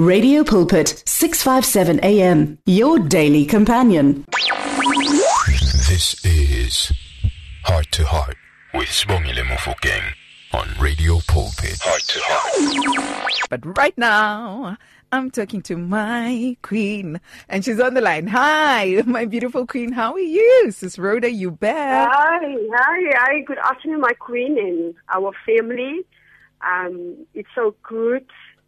Radio Pulpit, 657 AM, your daily companion. This is Heart to Heart with Sibongile Mofokeng on Radio Pulpit. Heart to Heart. But right now, I'm talking to my queen, and she's on the line. Hi, my beautiful queen. How are you, Sis Rhoda? You back? Hi, hi, hi. Good afternoon, my queen and our family. Um, it's so good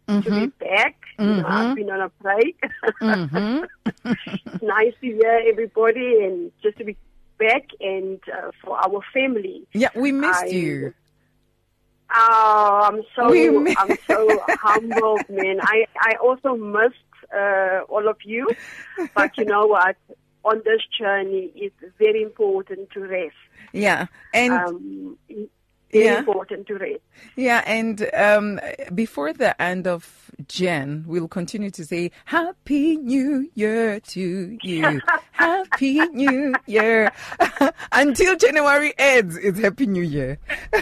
to be back. Know, I've been on a break. it's nice to hear everybody and just to be back and uh, for our family. Yeah, we missed I- you. Oh, I'm so mi- I'm so humbled, man. I I also missed uh, all of you, but you know what? On this journey, it's very important to rest. Yeah, and Um, very Yeah. important to rest. yeah, and um, before the end of Jan, we'll continue to say Happy New Year to you. Happy New Year until January ends. It's Happy New Year.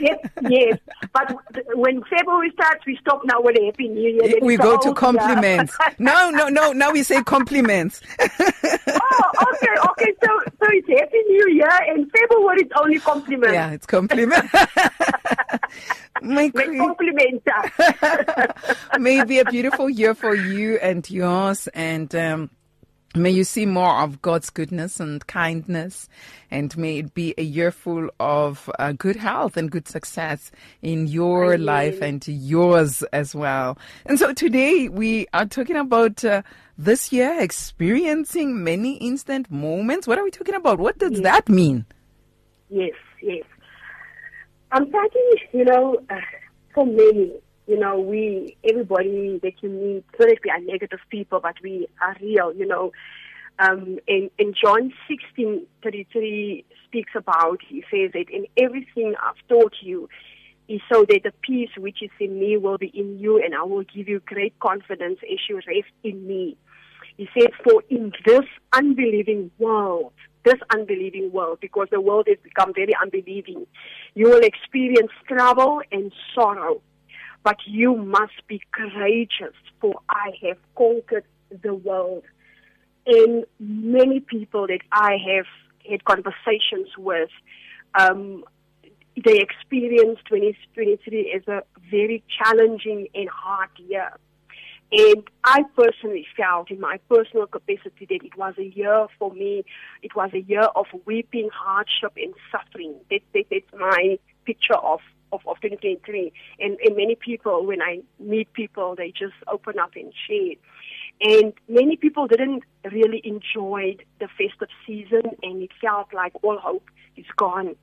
yes, yes. But when February starts, we stop now with a Happy New Year. Then we go to compliments. No, no, no. Now we say compliments. oh, okay, okay. So, so it's Happy New Year, and February it's only compliments. Yeah, it's compliment. My With queen, may it be a beautiful year for you and yours, and um, may you see more of God's goodness and kindness, and may it be a year full of uh, good health and good success in your Amen. life and yours as well. And so today we are talking about. Uh, this year, experiencing many instant moments. What are we talking about? What does that mean? Yes, yes. I'm talking, you know, uh, for many, you know, we, everybody that you meet, so we are negative people, but we are real, you know. Um, and, and John 16, 33 speaks about, he says that in everything I've taught you is so that the peace which is in me will be in you and I will give you great confidence as you rest in me. He said, for in this unbelieving world, this unbelieving world, because the world has become very unbelieving, you will experience trouble and sorrow. But you must be courageous, for I have conquered the world. And many people that I have had conversations with, um, they experienced 2023 as a very challenging and hard year. And I personally felt in my personal capacity that it was a year for me, it was a year of weeping, hardship, and suffering. That, that, that's my picture of, of, of 2023. And, and many people, when I meet people, they just open up and share. And many people didn't really enjoy the festive season, and it felt like all hope is gone.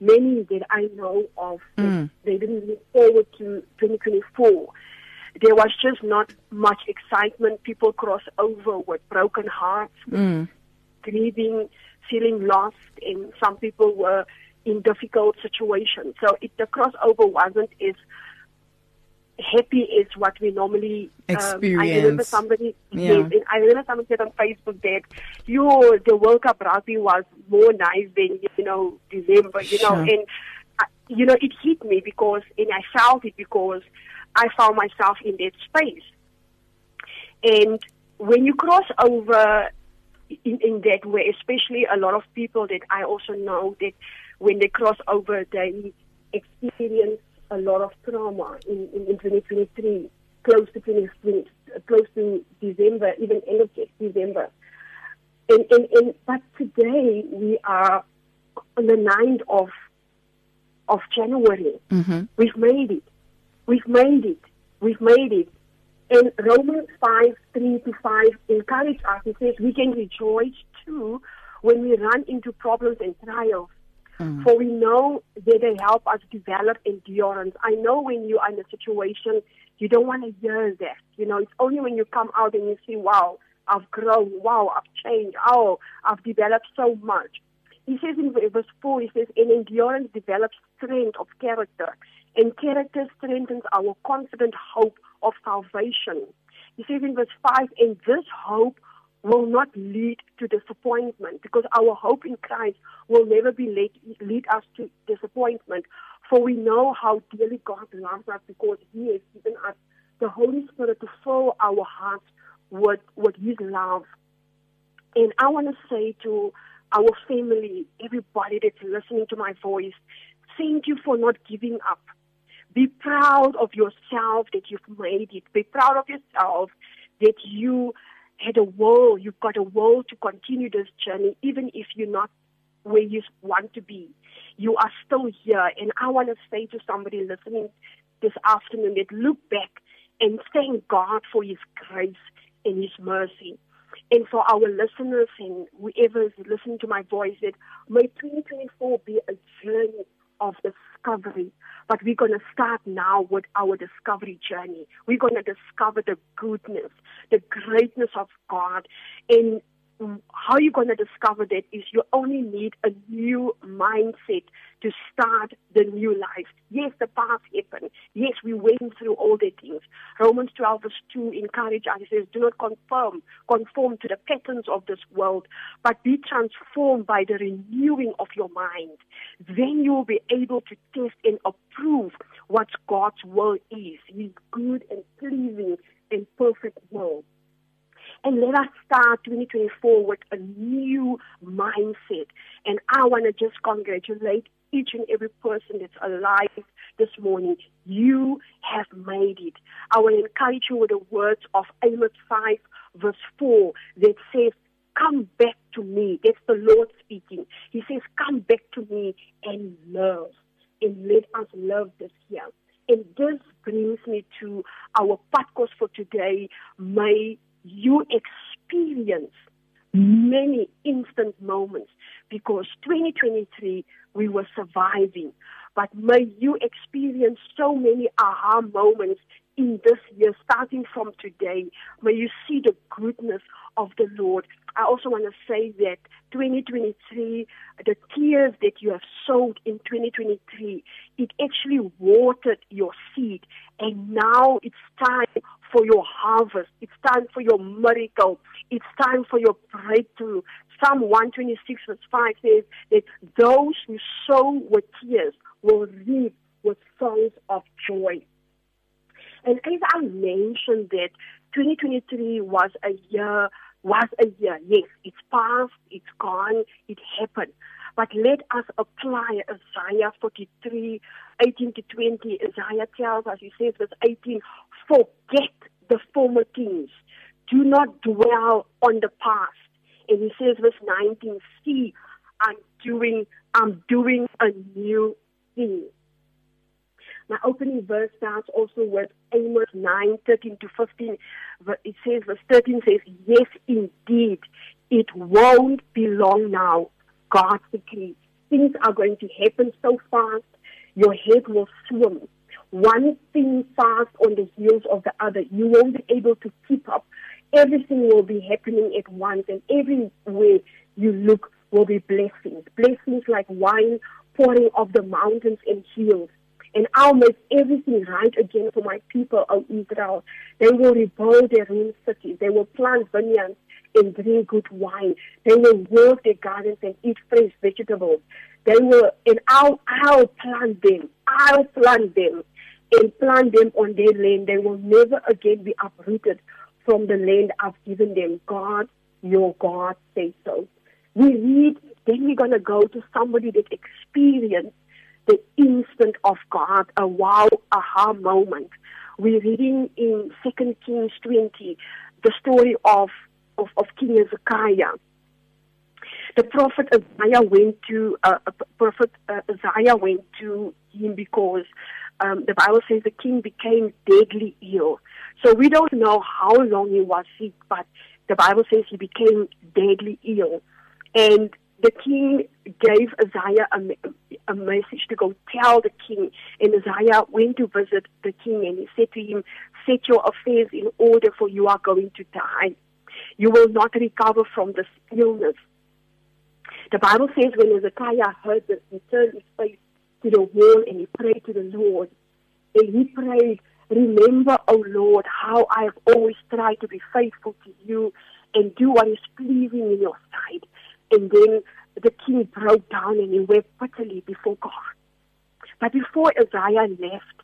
Many that I know of, mm. they didn't look forward to 2024 there was just not much excitement. People cross over with broken hearts, with grieving, feeling lost, and some people were in difficult situations. So it, the crossover wasn't as happy as what we normally Um, I remember somebody, Yeah. yes, I remember somebody said on Facebook that you the World Cup rugby was more nice than you know December, you know, and uh, you know it hit me because and I felt it because I found myself in that space. And when you cross over in, in that way, especially a lot of people that I also know that when they cross over, they experience a lot of trauma in, in, in 2023, close to 2020, close to December, even end of December. And, and, and but today we are on the 9th of of January. Mm-hmm. We've made it. We've made it. We've made it. And Romans 5, 3 to 5 encourage us. It says we can rejoice too when we run into problems and trials. Hmm. For we know that they help us develop endurance. I know when you are in a situation, you don't want to hear that. You know, it's only when you come out and you see, wow, I've grown, wow, I've changed, oh, I've developed so much. He says in verse 4, he says, and endurance develops strength of character, and character strengthens our confident hope of salvation. He says in verse 5, and this hope will not lead to disappointment because our hope in Christ will never be lead, lead us to disappointment. For we know how dearly God loves us because He has given us the Holy Spirit to fill our hearts with, with His love. And I want to say to our family, everybody that's listening to my voice, thank you for not giving up. Be proud of yourself that you've made it. Be proud of yourself that you had a will. You've got a will to continue this journey, even if you're not where you want to be. You are still here. And I want to say to somebody listening this afternoon that look back and thank God for His grace and His mercy. And for our listeners and whoever is listening to my voice, that may 2024 be a journey of discovery. But we're going to start now with our discovery journey. We're going to discover the goodness, the greatness of God. And Um, how you're going to discover that is you only need a new mindset to start the new life. Yes, the past happened. Yes, we went through all the things. Romans 12 verse 2 encourages us. It says, do not conform, conform to the patterns of this world, but be transformed by the renewing of your mind. Then you will be able to test and approve what God's will is, His good and pleasing and perfect will. And let us start 2024 with a new mindset. And I want to just congratulate each and every person that's alive this morning. You have made it. I will encourage you with the words of Amos 5, verse 4, that says, Come back to me. That's the Lord speaking. He says, Come back to me and love. And let us love this year. And this brings me to our podcast for today. May you experience many instant moments because 2023 we were surviving. But may you experience so many aha moments in this year, starting from today. May you see the goodness of the Lord. I also want to say that 2023, the tears that you have sowed in 2023, it actually watered your seed. And now it's time for your harvest. It's time for your miracle. It's time for your breakthrough. Psalm 126 verse 5 says that those who sow with tears will reap with songs of joy. And as I mentioned that 2023 was a year, was a year. Yes, it's past, it's gone, it happened. But let us apply Isaiah 43, 18 to 20. Isaiah tells us, he says, verse 18, forget the former things. Do not dwell on the past. And he says, verse 19, see, I'm doing, I'm doing a new thing. My opening verse starts also with Amos 9, 13 to 15. It says, verse 13 says, Yes, indeed, it won't be long now. Decrees. Things are going to happen so fast, your head will swim. One thing fast on the heels of the other. You won't be able to keep up. Everything will be happening at once, and everywhere you look will be blessings. Blessings like wine pouring off the mountains and hills. And I'll make everything right again for my people, O Israel. They will rebuild their ruined cities. They will plant vineyards and drink good wine. They will work their gardens and eat fresh vegetables. They will, and I'll, I'll plant them. I'll plant them and plant them on their land. They will never again be uprooted from the land I've given them. God, your God, say so. We read, then we're going to go to somebody that experienced the instant of God, a wow, aha moment. We're reading in Second Kings 20 the story of, of, of King Hezekiah. The prophet Isaiah went to uh, prophet uh, Isaiah went to him because um, the Bible says the king became deadly ill. So we don't know how long he was sick, but the Bible says he became deadly ill. And the king gave Isaiah a, a message to go tell the king. And Isaiah went to visit the king and he said to him, Set your affairs in order, for you are going to die. You will not recover from this illness. The Bible says when Hezekiah heard this, he turned his face to the wall and he prayed to the Lord. And he prayed, Remember, O Lord, how I have always tried to be faithful to you and do what is pleasing in your sight. And then the king broke down and he wept bitterly before God. But before Isaiah left,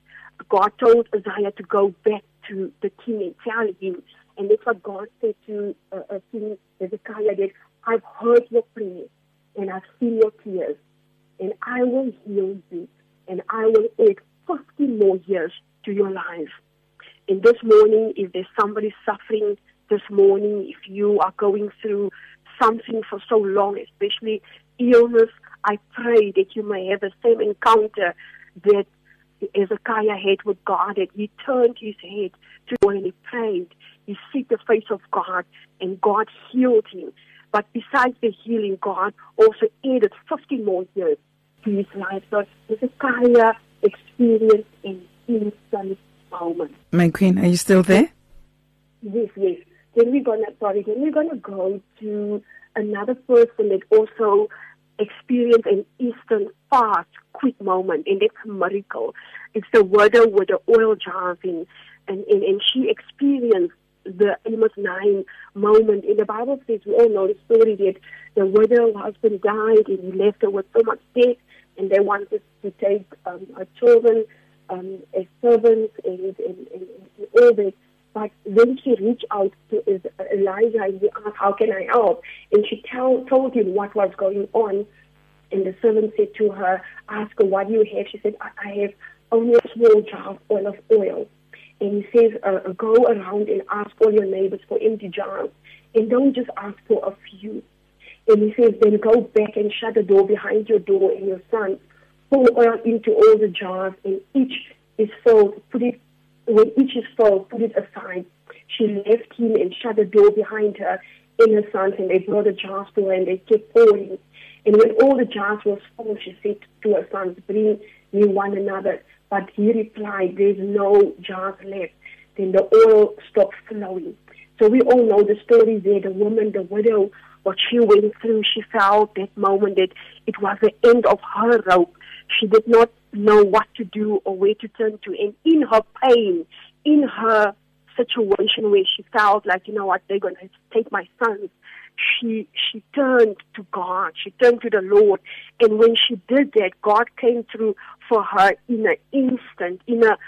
God told Isaiah to go back to the king and tell him. And that's what God said to uh, uh, King Hezekiah that I've heard your prayers and I've seen your tears, and I will heal you, and I will add 50 more years to your life. And this morning, if there's somebody suffering this morning, if you are going through something for so long, especially illness, I pray that you may have the same encounter that Hezekiah had with God, that he turned his head to God and he prayed. He seeked the face of God, and God healed him. But besides the healing, God also added 50 more years to his life. So Hezekiah experienced an instant moment. My queen, are you still there? Yes, yes. Then we're gonna sorry, then we're gonna go to another person that also experienced an instant, fast, quick moment, and that's a miracle. It's the widow with the oil jars, and, and, and, and she experienced the Amos 9 moment. In the Bible says, we all know the story that the widow husband died and he left her with so much debt, and they wanted to take um, her children um, as servants and, and, and, and all that. But when she reached out to Elijah and he asked, How can I help? And she tell, told him what was going on. And the servant said to her, Ask her, What do you have? She said, I, I have only a small jar full of oil. And he says, uh, Go around and ask all your neighbors for empty jars. And don't just ask for a few. And he says, Then go back and shut the door behind your door and your sons. Pour oil into all the jars, and each is filled. Put it when each is full, put it aside. She left him and shut the door behind her and her sons, and they brought the jars to her, and they kept pouring. And when all the jars were full, she said to her sons, Bring me one another. But he replied, There's no jars left. Then the oil stopped flowing. So we all know the story there. The woman, the widow, what she went through, she felt that moment that it was the end of her rope. She did not know what to do or where to turn to. And in her pain, in her situation where she felt like, you know what, they're going to take my sons, she she turned to God. She turned to the Lord. And when she did that, God came through for her in an instant, in a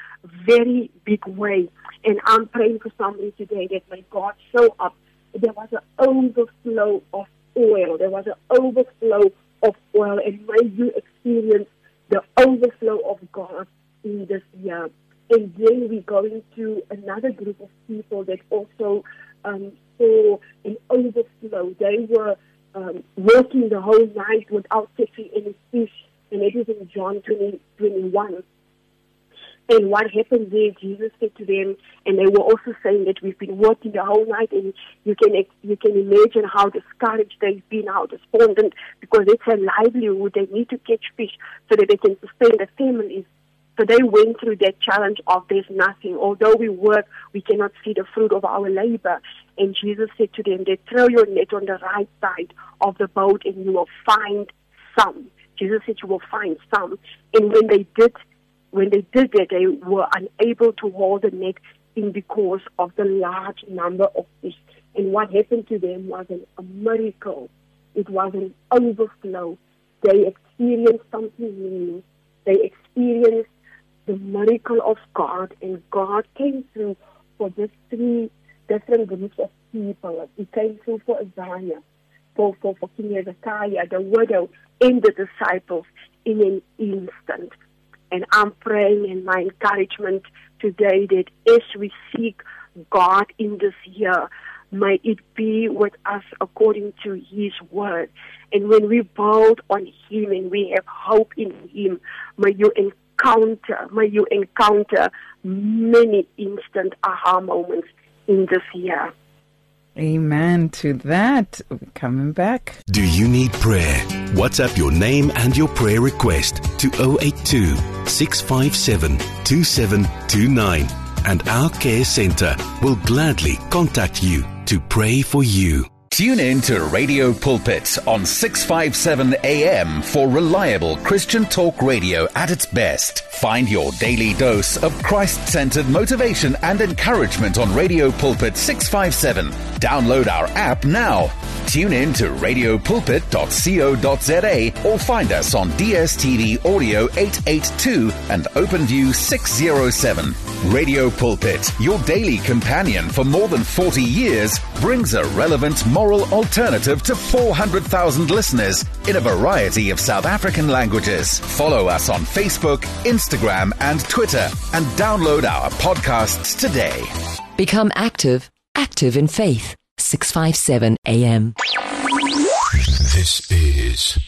very big way. And I'm praying for somebody today that may God show up. There was an overflow of oil. There was an overflow of oil. And may you experience the overflow of God in this year. And then we're going to another group of people that also um, saw an overflow. They were um, working the whole night without catching any fish, and it is in John 20, 21. And what happened there, Jesus said to them, and they were also saying that we've been working the whole night, and you can you can imagine how discouraged they've been, how despondent, because it's a livelihood. They need to catch fish so that they can sustain their families. So they went through that challenge of there's nothing. Although we work, we cannot see the fruit of our labor. And Jesus said to them, they throw your net on the right side of the boat and you will find some. Jesus said you will find some. And when they did when they did that, they were unable to hold the net in because of the large number of fish. And what happened to them was an, a miracle. It was an overflow. They experienced something new. They experienced the miracle of God, and God came through for these three different groups of people. He came through for Isaiah, for, for, for King Hezekiah, the widow, and the disciples in an instant. And I'm praying and my encouragement today that as we seek God in this year, may it be with us according to His word. And when we build on Him and we have hope in Him, may you encounter, may you encounter many instant aha moments in this year. Amen to that. Coming back. Do you need prayer? WhatsApp your name and your prayer request to 082 657 2729 and our care center will gladly contact you to pray for you. Tune in to Radio Pulpit on 657 AM for reliable Christian talk radio at its best. Find your daily dose of Christ centered motivation and encouragement on Radio Pulpit 657. Download our app now. Tune in to radiopulpit.co.za or find us on DSTV Audio 882 and OpenView 607. Radio Pulpit, your daily companion for more than 40 years, brings a relevant moral alternative to 400,000 listeners in a variety of South African languages. Follow us on Facebook, Instagram, and Twitter, and download our podcasts today. Become active, active in faith. 657 AM. This is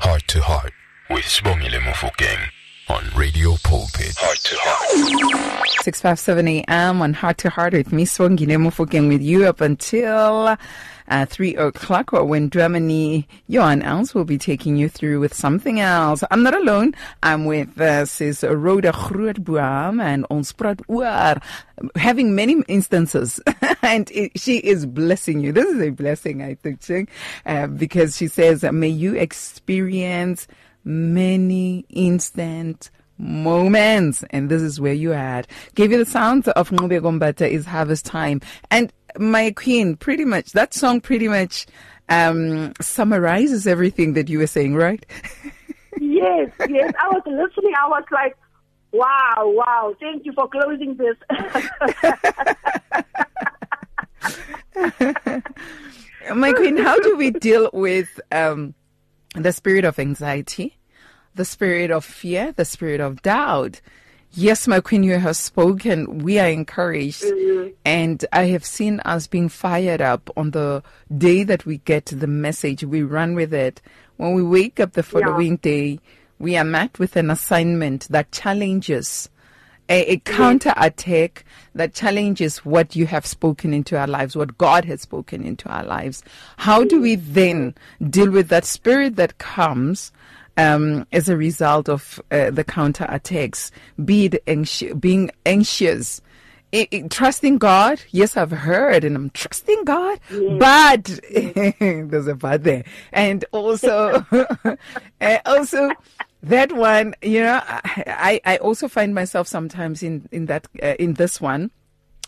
Heart to Heart with Sibongile Mofokeng on Radio Pulpit. Heart to Heart. 657 AM on Heart to Heart with me, Sibongile Mofokeng, with you up until uh, 3 o'clock or when Germany, Johan Els will be taking you through with something else. I'm not alone. I'm with uh, Sis Rhoda Grootboom and Onsprat Oor, having many instances. and it, she is blessing you. This is a blessing, I think, uh, because she says, may you experience many instant moments. And this is where you at. Give you the sound of Ngube Gombata is Harvest Time. And my queen, pretty much, that song pretty much um, summarizes everything that you were saying, right? yes, yes. I was listening. I was like, wow, wow. Thank you for closing this. my queen, how do we deal with um, the spirit of anxiety, the spirit of fear, the spirit of doubt? Yes, my queen, you have spoken. We are encouraged. Mm-hmm. And I have seen us being fired up on the day that we get the message. We run with it. When we wake up the following yeah. day, we are met with an assignment that challenges a, a counter attack that challenges what you have spoken into our lives, what God has spoken into our lives. How do we then deal with that spirit that comes um, as a result of uh, the counter attacks, be it anxi- being anxious. It, it, trusting God, yes, I've heard, and I'm trusting God, yes. but there's a but there, and also, also that one, you know, I, I also find myself sometimes in in that uh, in this one,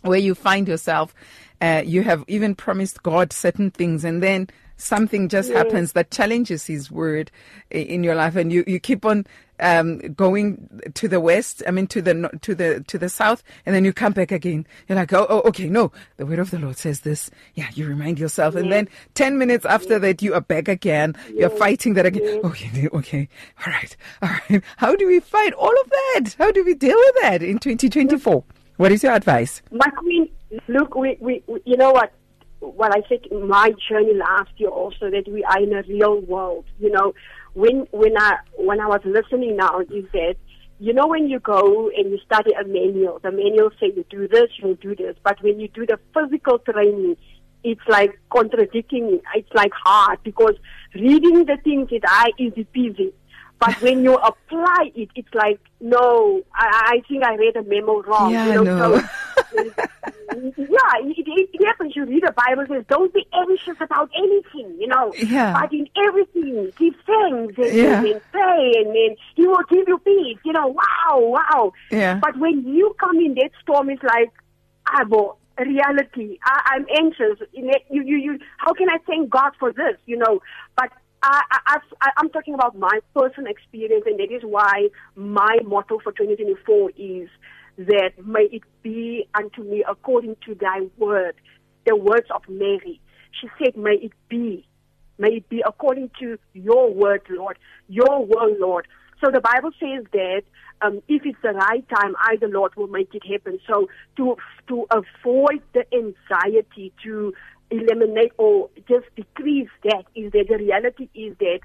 where you find yourself, uh, you have even promised God certain things, and then something just yes. happens that challenges his word in your life and you, you keep on um, going to the west i mean to the to the to the south and then you come back again. You're like oh, oh okay no the word of the lord says this. Yeah you remind yourself yes. and then 10 minutes after yes. that you are back again. You're fighting that again. Okay okay. All right all right. How do we fight all of that? How do we deal with that in 2024 what is your advice? My queen look we, we, we you know what well, I think my journey last year also that we are in a real world. You know, when when I when I was listening now, you said, you know, when you go and you study a manual, the manual say you do this, you do this, but when you do the physical training, it's like contradicting. It's like hard because reading the things that I is I easy peasy. But when you apply it, it's like, no, I, I think I read a memo wrong. Yeah, you know, no. So, yeah, it, it, it happens. You read the Bible says, don't be anxious about anything, you know. Yeah. But in everything, give thanks and, yeah. and, pray, and, and He will give you peace. You know, wow, wow. Yeah. But when you come in that storm, it's like, abo, reality. I, I'm anxious. You, you, you, how can I thank God for this? You know, but I, I, I, I'm talking about my personal experience, and that is why my motto for 2024 is that may it be unto me according to thy word, the words of Mary. She said, may it be, may it be according to your word, Lord, your word, Lord. So the Bible says that um, if it's the right time, I, the Lord, will make it happen. So to to avoid the anxiety, to eliminate or just decrease that is that the reality is that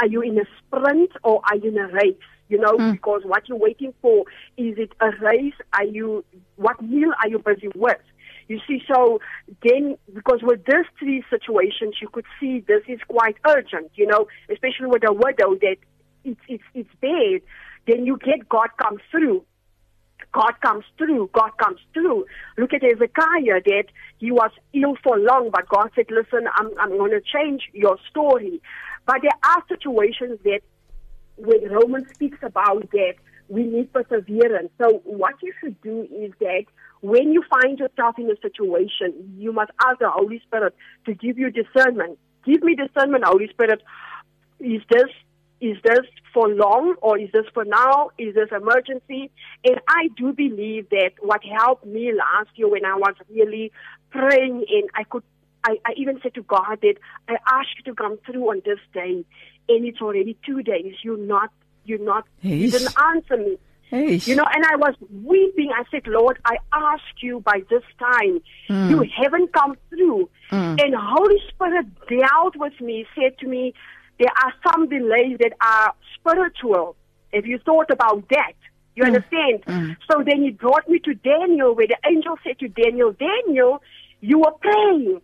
are you in a sprint or are you in a race? You know, mm. because what you're waiting for is it a race? Are you what meal are you busy with? You see, so then because with these three situations, you could see this is quite urgent. You know, especially with a widow that it's it's it's bad. Then you get God comes through God comes through. God comes through. Look at Hezekiah that he was ill for long, but God said, listen, I'm, I'm going to change your story. But there are situations that when Romans speaks about that, we need perseverance. So what you should do is that when you find yourself in a situation, you must ask the Holy Spirit to give you discernment. Give me discernment, Holy Spirit. Is this is this for long or is this for now? Is this emergency? And I do believe that what helped me last year when I was really praying and I could I, I even said to God that I ask you to come through on this day and it's already two days. You're not you're not you didn't answer me. Eish. You know, and I was weeping. I said, Lord, I ask you by this time, hmm. you haven't come through. Hmm. And Holy Spirit dealt with me, said to me, there are some delays that are spiritual. If you thought about that, you hmm. understand? So then he brought me to Daniel, where the angel said to Daniel, Daniel, you were praying.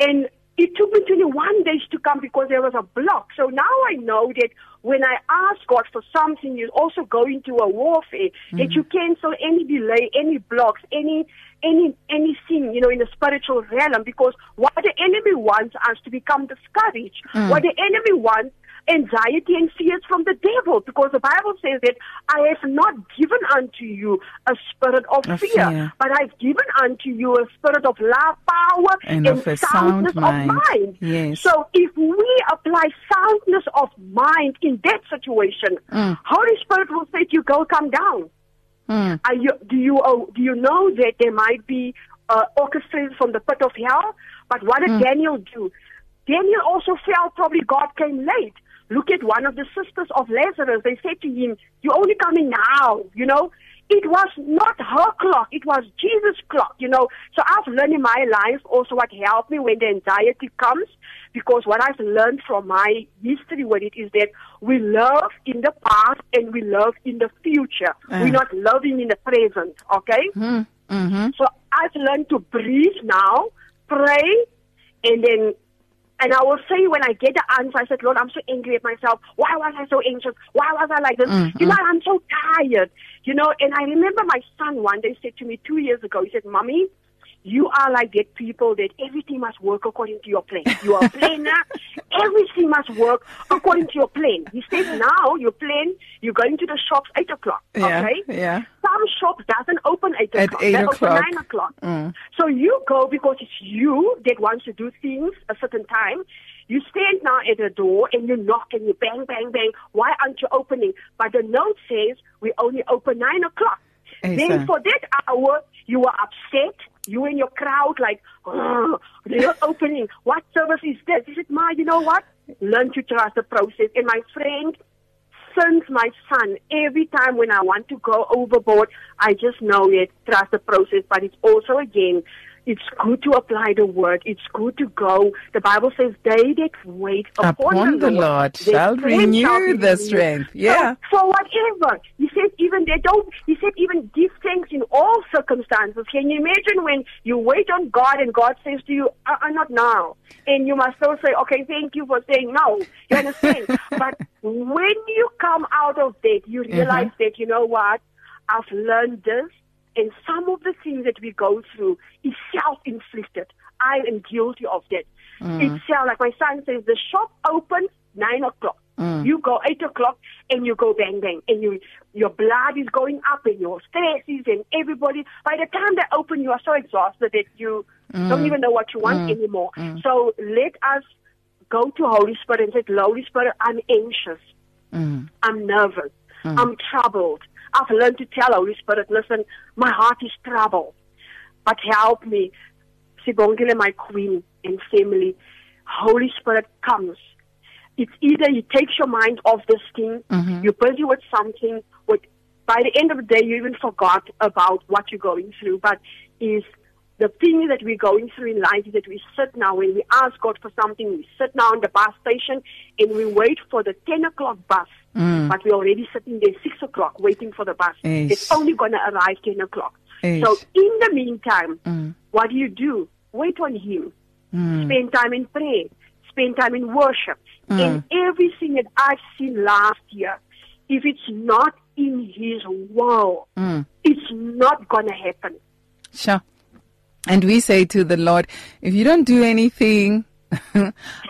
And it took me 21 days to come because there was a block. So now I know that when I ask God for something, you also go into a warfare that mm-hmm. you cancel any delay, any blocks, any any anything, you know, in the spiritual realm. Because what the enemy wants us to become discouraged, mm. what the enemy wants anxiety and fears from the devil because the Bible says that I have not given unto you a spirit of, Of fear, fear. but I've given unto you a spirit of love, power, And of a sound soundness mind. of mind. Yes. So if we apply soundness of mind in that situation, Mm. Holy Spirit will say to you, go come down. Mm. Are you, do you oh, do you know that there might be uh, orchestras from the pit of hell? But what Mm. did Daniel do? Daniel also felt probably God came late. Look at one of the sisters of Lazarus. They said to him, "You're only coming now." You know, it was not her clock; it was Jesus' clock. You know, so I've learned in my life also what helped me when the anxiety comes, because what I've learned from my history with it is that we love in the past and we love in the future. Uh. We're not loving in the present. Okay. Mm-hmm. So I've learned to breathe now, pray, and then, and I will say when I get the answer, I said, Lord, I'm so angry at myself. Why was I so anxious? Why was I like this? Mm-hmm. You know, I'm so tired. You know, and I remember my son one day said to me two years ago, he said, Mommy, you are like that people that everything must work according to your plan. You are a planner. everything must work according to your plan. He says now your plan, you're going to the shops eight o'clock. Yeah, Okay? yeah. Some shops doesn't open eight At o'clock. eight they o'clock. open nine o'clock. Mm. So you go because it's you that wants to do things a certain time. You stand now at the door and you knock and you bang, bang, bang. Why aren't you opening? But the note says we only open nine o'clock. Yes, then sir. for that hour, you are upset. You and your crowd like, oh, they're opening. What service is this? Is it my, you know what? Learn to trust the process. And my friend, since my son, every time when I want to go overboard, I just know it, trust the process. But it's also, again, it's good to apply the word. It's good to go. The Bible says, they that wait upon, Upon the Lord their shall renew shall be strength. Yeah. So, whatever. He said even they don't, he said even give thanks in all circumstances. Can you imagine when you wait on God and God says to you, uh, uh, not now. And you must still say, okay, thank you for saying no. You understand? but when you come out of that, you realize that, you know what? I've learned this. And some of the things that we go through is self-inflicted. I am guilty of that. Mm. It's self, like my son says, the shop opens nine o'clock. Mm. You go eight o'clock and you go bang bang and you your blood is going up and your stress is and everybody by the time they open you are so exhausted that you mm. don't even know what you want anymore. So let us go to Holy Spirit and say, Holy Spirit, I'm anxious. I'm nervous. I'm troubled. I've learned to tell Holy Spirit, listen, my heart is troubled. But help me. Sibongile, my queen and family. Holy Spirit comes. It's either he takes your mind off this thing, mm-hmm. you're busy with something, with by the end of the day you even forgot about what you're going through. But is the thing that we're going through in life is that we sit now and we ask God for something, we sit now in the bus station and we wait for the ten o'clock bus. Mm. But we're already sitting there six o'clock waiting for the bus. Yes. It's only gonna arrive ten o'clock. Yes. So in the meantime, mm. what do you do? Wait on him. Mm. Spend time in prayer. Spend time in worship. And everything that I've seen last year, if it's not in his will, it's not gonna happen. Sure. And we say to the Lord, if you don't do anything,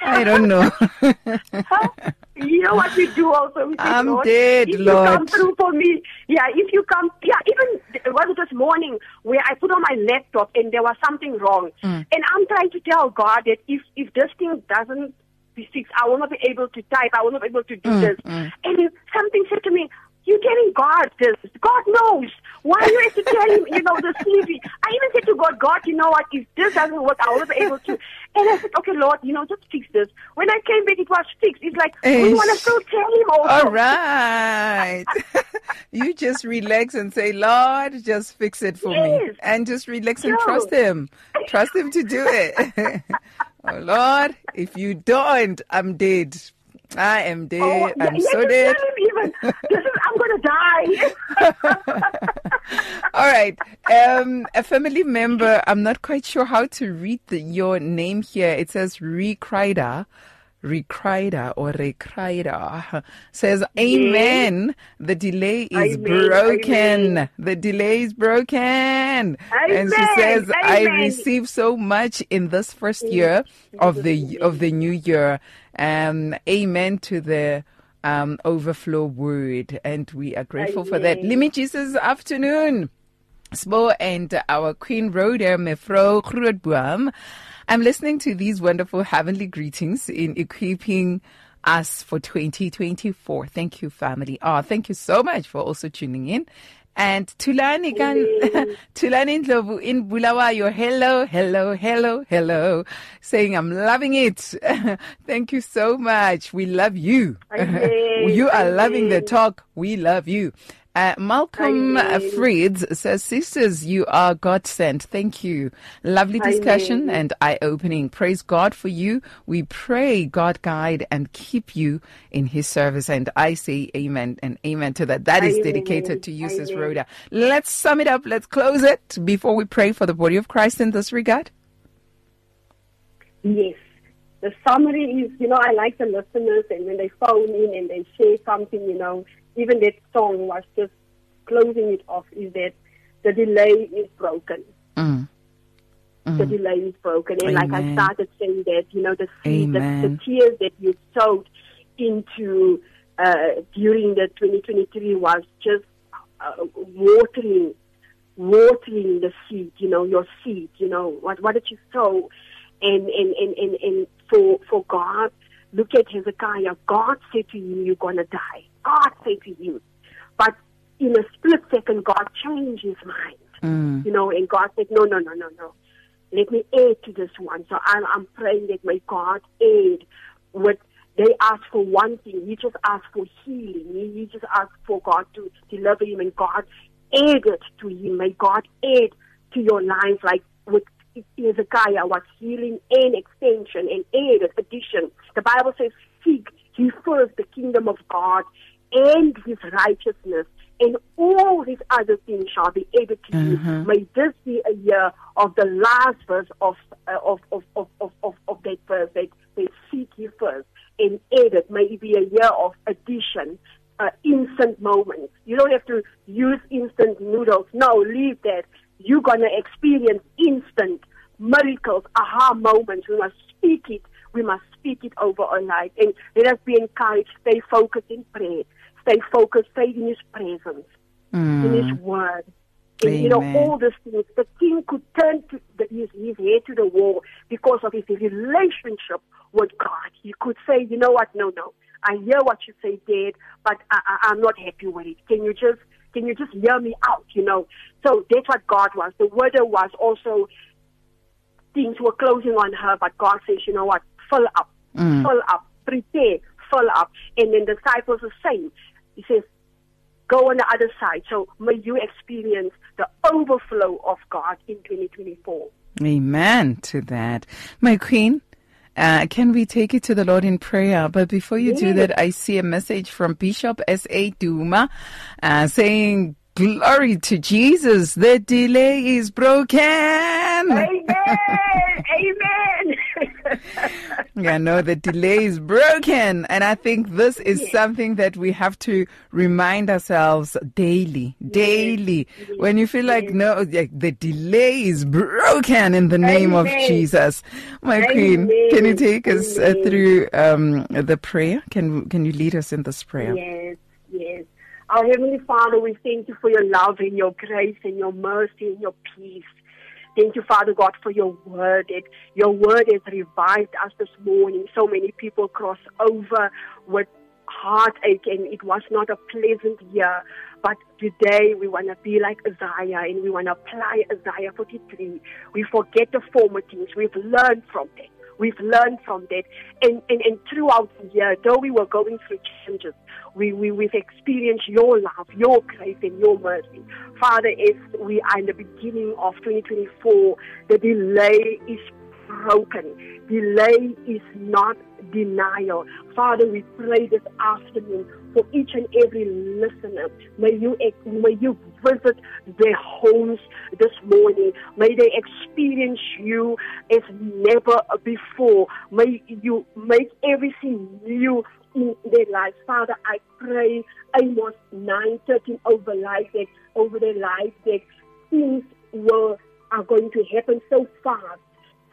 I don't know. Huh? you know what we do also? We say, I'm Lord, dead, if Lord. you come through for me, yeah, if you come, yeah, even it was this morning where I put on my laptop and there was something wrong. Mm. And I'm trying to tell God that if, if this thing doesn't be fixed. I will not be able to type. I will not be able to do Mm, this. And then something said to me, you're telling God this. God knows. Why you have to tell him, you know, the sleepy? I even said to God, God, you know what? If this doesn't work, I will be able to. And I said, okay, Lord, you know, just fix this. When I came back, it was fixed. It's like, we want to still tell him also. All right. you just relax and say, Lord, just fix it for me. And just relax and No. trust Him. Trust Him to do it. oh, Lord, if you don't, I'm dead. I am oh, dead. Oh, I'm yeah, so dead. Even, this is, I'm going to die. All right. Um, a family member, I'm not quite sure how to read the, your name here. It says Recrider. Recrider or Recrider says, Amen. The delay is Amen, broken. amen. The delay is broken. and she Amen, says, I amen. received so much in this first year of the of the new year. Um, amen to the um, overflow word, and we are grateful for that. Amen. Limit Jesus afternoon. Spo and our Queen Rhoda Mefro Grootboom. I'm listening to these wonderful heavenly greetings in equipping us for 2024. Thank you, family. Oh, thank you so much for also tuning in. And Tulani can Tulani Ndlovu in Bulawayo. Hello, hello, hello, hello. Saying I'm loving it. Thank you so much. We love you. You are loving the talk. We love you. Uh, Malcolm. Frieds says, Sisters, you are God sent. Thank you. Lovely discussion Amen. and eye opening. Praise God for you. We pray God guide and keep you in his service. And I say amen and amen to that. That is Amen. dedicated to you, Sis. Rhoda. Let's sum it up. Let's close it before we pray for the body of Christ in this regard. Yes. The summary is, you know, I like the listeners and when they phone in and they share something, you know, even that song was just closing it off is that the delay is broken. Mm. The delay is broken. And like I started saying that, you know, the seed, the, the tears that you sowed into uh, during the 2023 was just uh, watering watering the seed, you know, your seed, you know, what what did you sow? And and, and, and, and for for God, look at Hezekiah. God said to him, You're gonna die. God said to you. But in a split second God changed his mind. Mm. You know, and God said, No, no, no, no, no. Let me add to this one. So I'm I'm praying that may God aid with they asked for one thing. He just asked for healing. He, he just asked for God to deliver him, and God aided to him. May God aid to your life, like with Hezekiah was healing and extension and aided addition. The Bible says, "Seek ye first the kingdom of God and His righteousness." And all his other things shall be added to you. May this be a year of the last verse of uh, of, of, of, of, of, of that verse that they seek you first and added. May it be a year of addition, uh, instant moments. You don't have to use instant noodles. No, leave that. You're gonna experience instant miracles, aha moments. We must speak it. We must speak it over our life. And let us be encouraged. Stay focused in prayer. Stay focused. Stay in His presence, in His hmm. Word. And you know, all these things. The king could turn to the, his, his head to the wall because of his relationship with God. He could say, you know what, no, no. I hear what you say, Dad, but I, I, I'm not happy with it. Can you just can you just hear me out, you know? So that's what God was. The weather was also things were closing on her, but God says, you know what, fill up, hmm. fill up, prepare, fill up. And then the disciples the same. He says, go on the other side. So may you experience the overflow of God in 2024. Amen to that. My queen, uh, can we take it to the Lord in prayer? But before you do that, I see a message from Bishop S.A. Duma uh, saying, Glory to Jesus, the delay is broken. Amen. Amen. Yeah, no, the delay is broken. And I think this is something that we have to remind ourselves daily, daily. When you feel like, no, like the delay is broken in the name of Jesus. My queen, can you take us uh, through um, the prayer? Can, can you lead us in this prayer? Yes, yes. Our Heavenly Father, we thank you for your love and your grace and your mercy and your peace. Thank you, Father God, for your word. That your word has revived us this morning. So many people cross over with heartache, and it was not a pleasant year. But today we want to be like Isaiah and we want to apply Isaiah 43. We forget the former things. We've learned from them. We've learned from that. And, and, and throughout the year, though we were going through changes, we, we, we've experienced your love, your grace, and your mercy. Father, as we are in the beginning of 2024, the delay is broken. Delay is not denial. Father, we pray this afternoon for each and every listener. May you, may you visit their homes this morning. May they experience you as never before. May you make everything new in their lives. Father, I pray Amos 9:13 over life that over their lives that things will are going to happen so fast,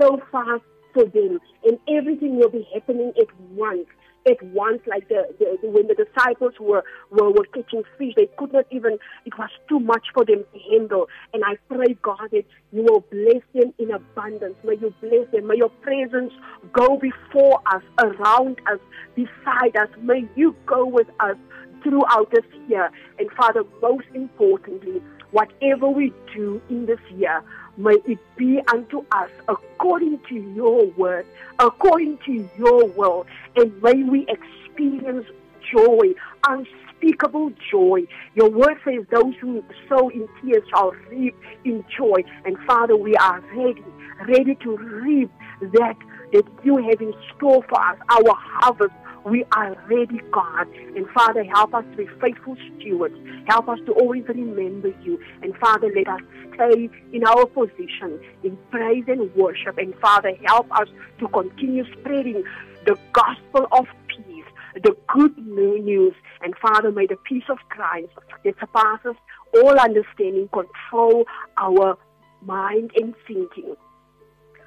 so fast for them, and everything will be happening at once. At once, like the, the, the when the disciples were, were were catching fish, they could not even. It was too much for them to handle. And I pray, God, that you will bless them in abundance. May you bless them. May your presence go before us, around us, beside us. May you go with us throughout this year. And Father, most importantly, whatever we do in this year, may it be unto us according to your word, according to your will, and may we experience joy, unspeakable joy. Your word says those who sow in tears shall reap in joy. And Father, we are ready, ready to reap that that you have in store for us, our harvest we are ready, God. And Father, help us to be faithful stewards. Help us to always remember you. And Father, let us stay in our position in praise and worship. And Father, help us to continue spreading the gospel of peace, the good news. And Father, may the peace of Christ that surpasses all understanding control our mind and thinking.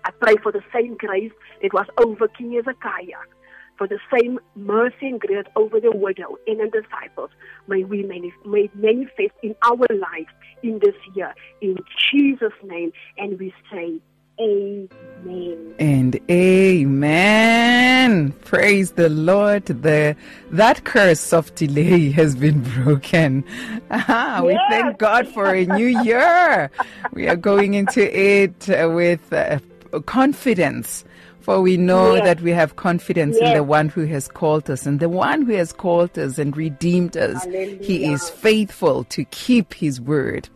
I pray for the same grace that was over King Hezekiah for the same mercy and grace over the widow and the disciples may we may manifest in our lives in this year. In Jesus' name, and we say, Amen. And amen. Praise the Lord. The that curse of delay has been broken. Ah, yes. We thank God for a new year. we are going into it with uh, confidence for we know yes. that we have confidence yes. in the one who has called us, and the one who has called us and redeemed us. He is faithful to keep his word.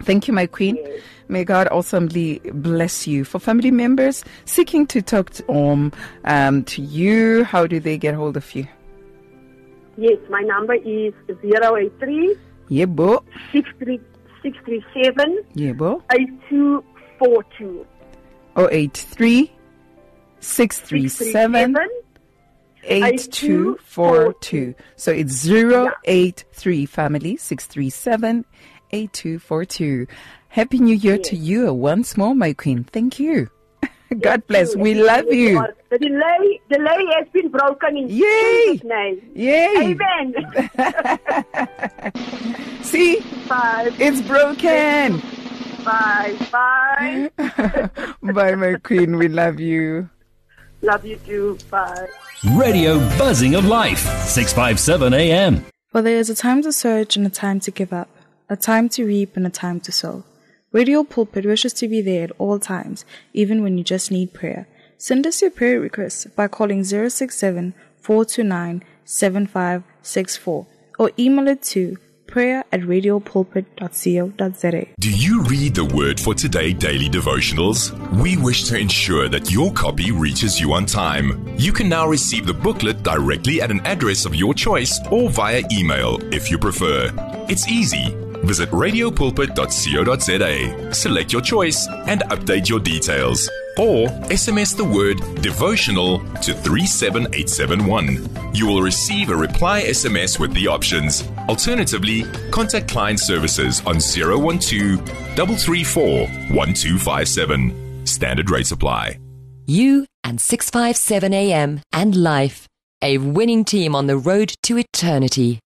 Thank you, my queen. Yes. May God awesomely bless you. For family members seeking to talk to, um, um, to you, how do they get hold of you? Yes, my number is 083 yeah, bo. 637 yeah, bo. 8242. 083 637 8242. So it's 083 family 637 8242. Happy New Year yes. to you once more, my queen. Thank you. God bless. We love you. The delay, delay has been broken in Yay! Jesus' name. Yay! Amen. See? Bye. It's broken. Bye. Bye. Bye, my queen. We love you. Love you too. Bye. Radio Buzzing of Life, 657 AM. For there is a time to search and a time to give up, a time to reap and a time to sow. Radio Pulpit wishes to be there at all times, even when you just need prayer. Send us your prayer requests by calling 067 429 7564 or email it to prayer at radiopulpit.co.za. Do you read the Word for Today daily devotionals? We wish to ensure that your copy reaches you on time. You can now receive the booklet directly at an address of your choice or via email if you prefer. It's easy. Visit radiopulpit.co.za, select your choice, and update your details or SMS the word devotional to 37871. You will receive a reply SMS with the options. Alternatively, contact client services on 012 334 1257. Standard rate supply. You and 657 AM and life. A winning team on the road to eternity.